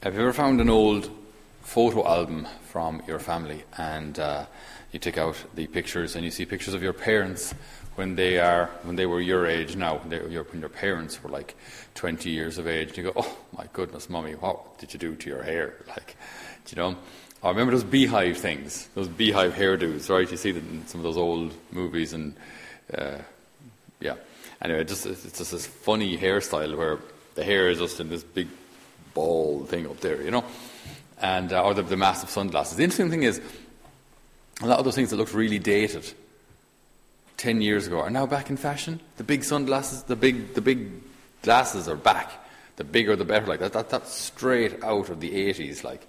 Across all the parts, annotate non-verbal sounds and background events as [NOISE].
Have you ever found an old photo album from your family and uh, you take out the pictures and you see pictures of your parents when they are when they were your age now, when, they, your, when your parents were like 20 years of age, and you go, oh my goodness, mummy, what did you do to your hair? Like, you know, I remember those beehive things, those beehive hairdos, right? You see them in some of those old movies, and uh, yeah. Anyway, just it's just this funny hairstyle where the hair is just in this big ball thing up there, you know, and uh, or the, the massive sunglasses. The interesting thing is, a lot of those things that looked really dated 10 years ago are now back in fashion. The big sunglasses, the big, the big glasses are back. The bigger the better. Like that, that that's straight out of the 80s. Like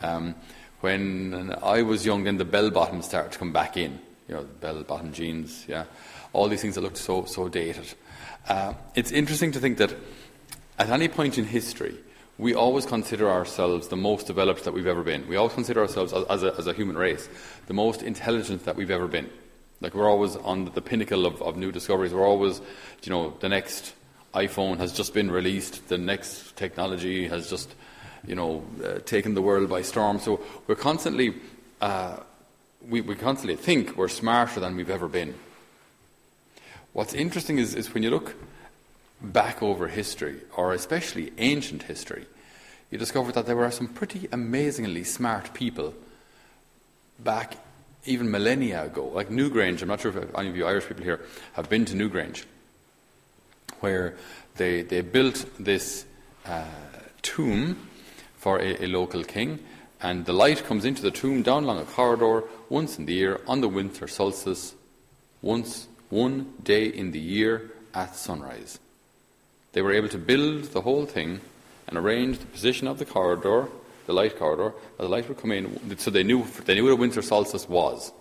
um, when I was young, then the bell bottoms started to come back in. You know, bell bottom jeans. Yeah, all these things that looked so so dated. Uh, it's interesting to think that at any point in history, we always consider ourselves the most developed that we've ever been. We always consider ourselves as, a, as a human race the most intelligent that we've ever been. Like we're always on the pinnacle of, of new discoveries. We're always, you know, the next iPhone has just been released. The next technology has just, you know, uh, taken the world by storm. So we're constantly, uh, we, we constantly think we're smarter than we've ever been. What's interesting is, is when you look back over history, or especially ancient history, you discover that there were some pretty amazingly smart people back even millennia ago, like Newgrange. I'm not sure if any of you Irish people here have been to Newgrange, where they, they built this uh, tomb for a, a, local king, and the light comes into the tomb down along a corridor once in the year on the winter solstice, once one day in the year at sunrise. They were able to build the whole thing and arrange the position of the corridor the light corridor, the light would come in, so they knew, they knew what a winter solstice was.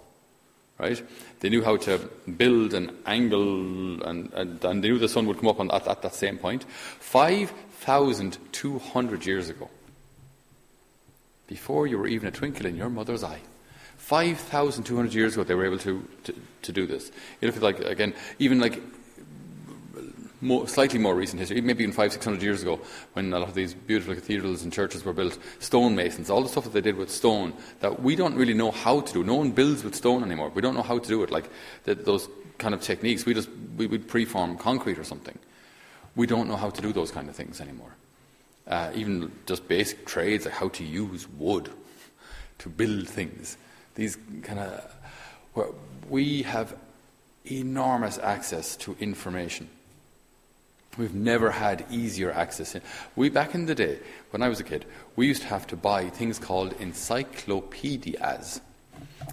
Right? They knew how to build an angle, and, and, and they knew the sun would come up on, at, at that same point. 5,200 years ago, before you were even a twinkle in your mother's eye, 5,200 years ago, they were able to, to, to do this. You look at, like, again, even like more, slightly more recent history, maybe even five, six hundred years ago, when a lot of these beautiful cathedrals and churches were built, stonemasons, all the stuff that they did with stone that we don't really know how to do. No one builds with stone anymore. We don't know how to do it. Like the, those kind of techniques, we just we would preform concrete or something. We don't know how to do those kind of things anymore. Uh, even just basic trades like how to use wood to build things. These kind of we have enormous access to information We've never had easier access. We back in the day, when I was a kid, we used to have to buy things called encyclopedias,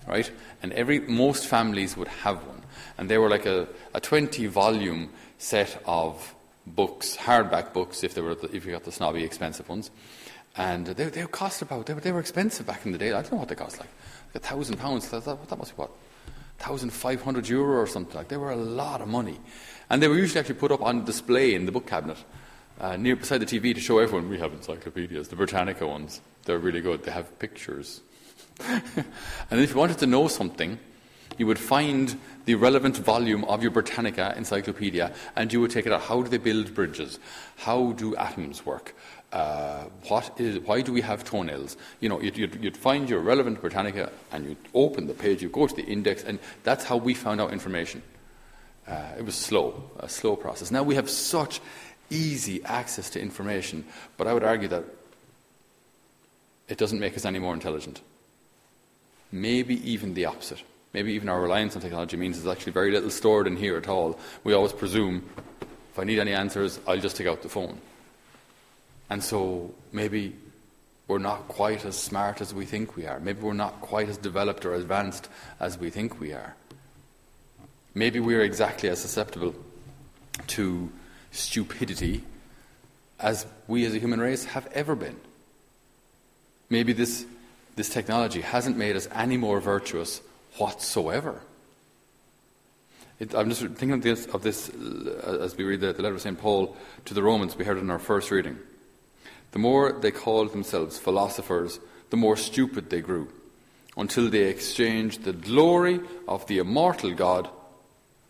right? And every most families would have one, and they were like a, a twenty volume set of books, hardback books, if they were the, if you got the snobby expensive ones, and they they cost about they were, they were expensive back in the day. I don't know what they cost like, a thousand pounds. That, that must be what, thousand five hundred euro or something like. That. They were a lot of money. And they were usually actually put up on display in the book cabinet uh, near beside the TV to show everyone we have encyclopedias, the Britannica ones. They're really good. They have pictures. [LAUGHS] and if you wanted to know something, you would find the relevant volume of your Britannica encyclopedia and you would take it out. How do they build bridges? How do atoms work? Uh, what is, why do we have toenails? You know, you'd, you'd, you'd, find your relevant Britannica and you'd open the page, you go to the index, and that's how we found out information. Uh, it was slow, a slow process. Now we have such easy access to information, but I would argue that it doesn't make us any more intelligent. Maybe even the opposite. Maybe even our reliance on technology means there's actually very little stored in here at all. We always presume if I need any answers, I'll just take out the phone. And so maybe we're not quite as smart as we think we are. Maybe we're not quite as developed or advanced as we think we are. Maybe we're exactly as susceptible to stupidity as we as a human race have ever been. Maybe this, this technology hasn't made us any more virtuous whatsoever. It, I'm just thinking of this, of this uh, as we read the, the letter of St. Paul to the Romans, we heard it in our first reading. The more they called themselves philosophers, the more stupid they grew, until they exchanged the glory of the immortal God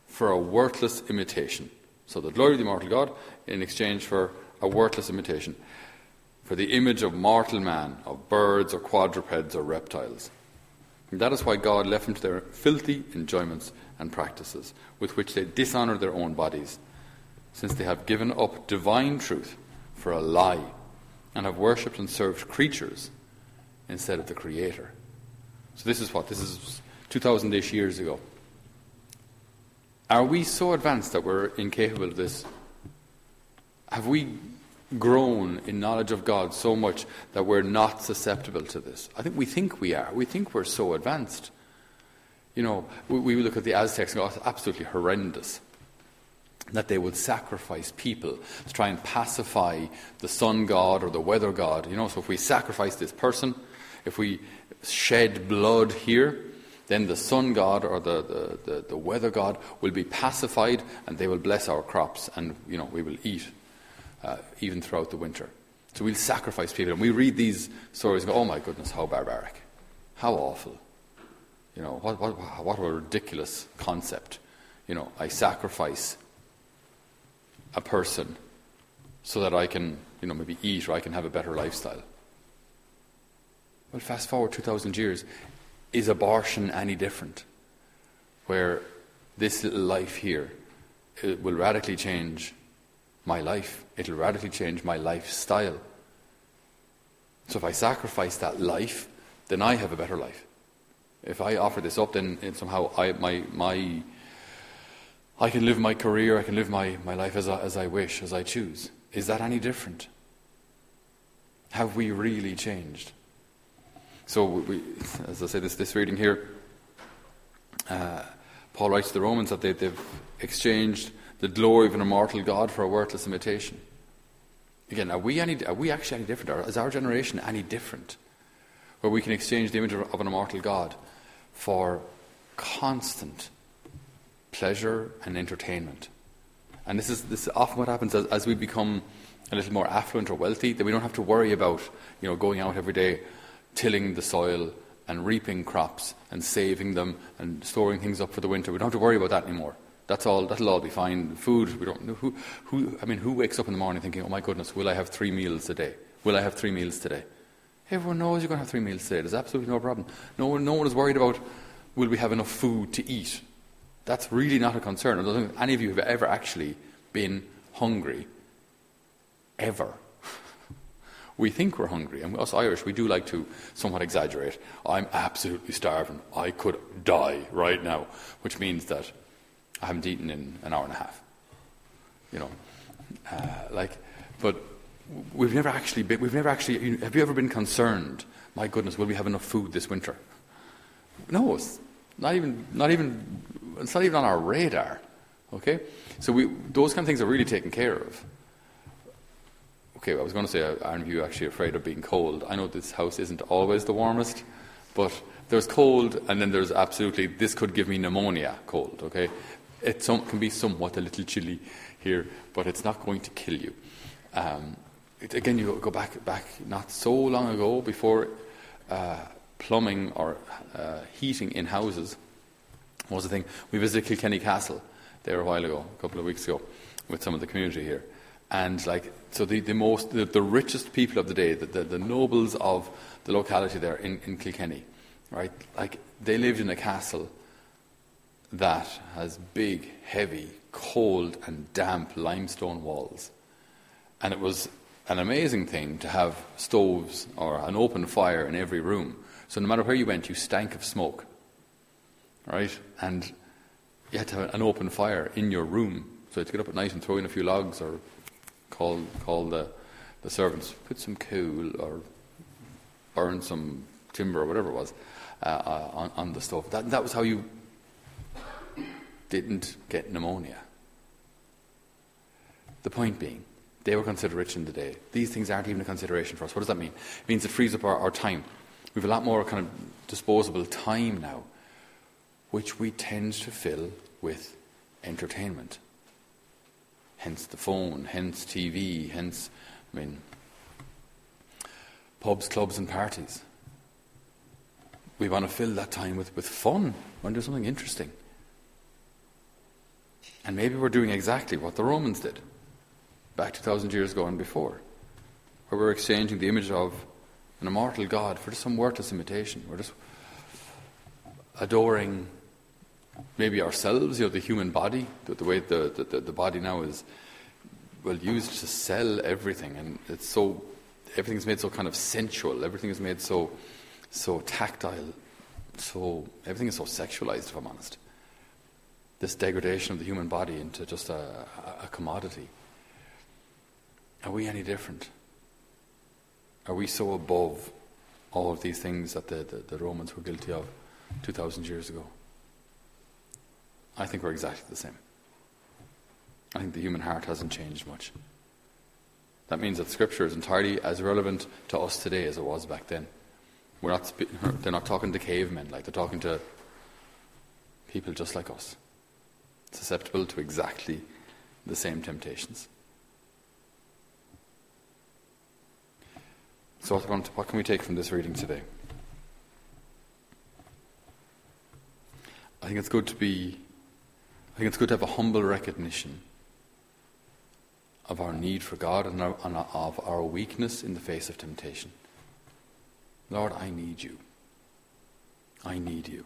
for a worthless imitation. So the glory of the immortal God in exchange for a worthless imitation. for the image of mortal man, of birds or quadrupeds or reptiles. And that is why God left them to their filthy enjoyments and practices, with which they dishonour their own bodies, since they have given up divine truth for a lie, and have worshipped and served creatures instead of the Creator. So this is what? This is 2,000 ish years ago. Are we so advanced that we're incapable of this? Have we grown in knowledge of God so much that we're not susceptible to this? I think we think we are. We think we're so advanced. You know, we, we look at the Aztecs and go, absolutely horrendous that they would sacrifice people to try and pacify the sun god or the weather god. You know, so if we sacrifice this person, if we shed blood here, then the sun god or the, the, the, the, weather god will be pacified and they will bless our crops and you know we will eat uh, even throughout the winter. So we'll sacrifice people. And we read these stories and go, oh my goodness, how barbaric. How awful. You know, what, what, what a ridiculous concept. You know, I sacrifice a person so that I can, you know, maybe eat or I can have a better lifestyle. Well, fast forward 2,000 years. Is abortion any different? Where this little life here will radically change my life, it'll radically change my lifestyle. So if I sacrifice that life, then I have a better life. If I offer this up, then somehow I, my, my, I can live my career, I can live my, my life as I, as I wish, as I choose. Is that any different? Have we really changed? So, we, as I say, this, this reading here, uh, Paul writes to the Romans that they, they've exchanged the glory of an immortal God for a worthless imitation. Again, are we, any, are we actually any different? Is our generation any different? Where we can exchange the image of an immortal God for constant pleasure and entertainment. And this is, this is often what happens as, as we become a little more affluent or wealthy, that we don't have to worry about you know, going out every day tilling the soil and reaping crops and saving them and storing things up for the winter. We don't have to worry about that anymore. That's all. That'll all be fine. Food. We don't. Who? Who? I mean, who wakes up in the morning thinking, "Oh my goodness, will I have three meals a day? Will I have three meals today?" Everyone knows you're going to have three meals today. There's absolutely no problem. No one. No one is worried about will we have enough food to eat. That's really not a concern. I don't think any of you have ever actually been hungry. Ever. [LAUGHS] We think we're hungry, and us Irish, we do like to somewhat exaggerate. I'm absolutely starving. I could die right now, which means that I haven't eaten in an hour and a half. You know, uh, like, but we've never actually been, we've never actually, have you ever been concerned? My goodness, will we have enough food this winter? No, not even, not even, it's not even on our radar. Okay? So we, those kind of things are really taken care of. Okay, I was going to say, aren't you actually afraid of being cold? I know this house isn't always the warmest, but there's cold, and then there's absolutely, this could give me pneumonia cold, okay? It some, can be somewhat a little chilly here, but it's not going to kill you. Um, it, again, you go back, back not so long ago, before uh, plumbing or uh, heating in houses was the thing. We visited Kilkenny Castle there a while ago, a couple of weeks ago, with some of the community here. And like so the, the most the, the, richest people of the day, the, the, the, nobles of the locality there in, in Kilkenny, right? Like they lived in a castle that has big, heavy, cold and damp limestone walls. And it was an amazing thing to have stoves or an open fire in every room. So no matter where you went, you stank of smoke. Right? And you had to have an open fire in your room. So you had to get up at night and throw in a few logs or call, call the, the servants, put some coal or burn some timber or whatever it was uh, uh, on, on the stove. That, that was how you didn't get pneumonia. The point being, they were considered rich in the day. These things aren't even a consideration for us. What does that mean? It means it frees up our, our time. We have a lot more kind of disposable time now, which we tend to fill with entertainment hence the phone, hence TV, hence, I mean, pubs, clubs, and parties. We want to fill that time with, with fun. We want to do something interesting. And maybe we're doing exactly what the Romans did back 2,000 years ago and before. where we're exchanging the image of an immortal God for just some worthless imitation. We're just adoring maybe ourselves, you know, the human body, the, the way the, the, the body now is well used to sell everything, and it's so everything's made so kind of sensual. Everything is made so so tactile. So everything is so sexualized. If I'm honest, this degradation of the human body into just a, a, commodity. Are we any different? Are we so above all of these things that the, the, the Romans were guilty of 2,000 years ago? I think we're exactly the same. I think the human heart hasn't changed much. That means that Scripture is entirely as relevant to us today as it was back then. We're not, [LAUGHS] they're not talking to cavemen, like they're talking to people just like us, susceptible to exactly the same temptations. So, what, what can we take from this reading today? I think it's good to be, I think it's good to have a humble recognition of our need for God and, our, and of our weakness in the face of temptation. Lord, I need you. I need you.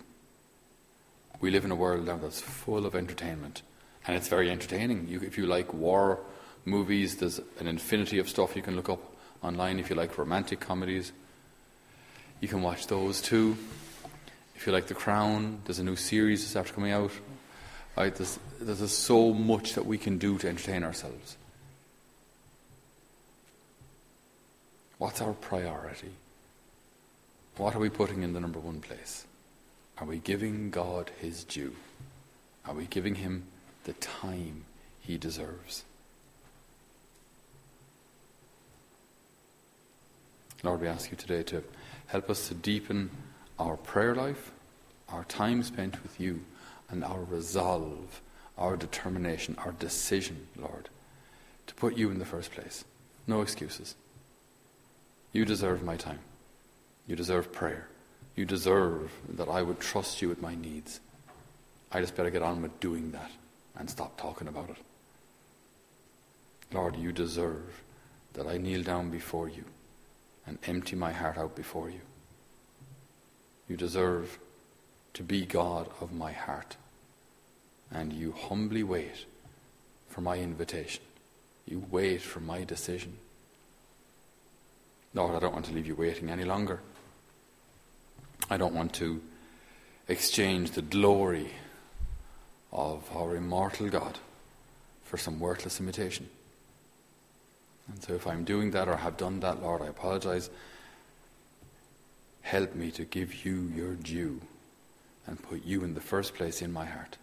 We live in a world now that's full of entertainment, and it's very entertaining. You, if you like war movies, there's an infinity of stuff you can look up online. If you like romantic comedies, you can watch those too. If you like The Crown, there's a new series that's after coming out. Right, there's, there's so much that we can do to entertain ourselves. What's our priority? What are we putting in the number one place? Are we giving God his due? Are we giving him the time he deserves? Lord, we ask you today to help us to deepen our prayer life, our time spent with you, and our resolve, our determination, our decision, Lord, to put you in the first place. No excuses. You deserve my time. You deserve prayer. You deserve that I would trust you with my needs. I just better get on with doing that and stop talking about it. Lord, you deserve that I kneel down before you and empty my heart out before you. You deserve to be God of my heart. And you humbly wait for my invitation. You wait for my decision. Lord, I don't want to leave you waiting any longer. I don't want to exchange the glory of our immortal God for some worthless imitation. And so, if I'm doing that or have done that, Lord, I apologize. Help me to give you your due and put you in the first place in my heart.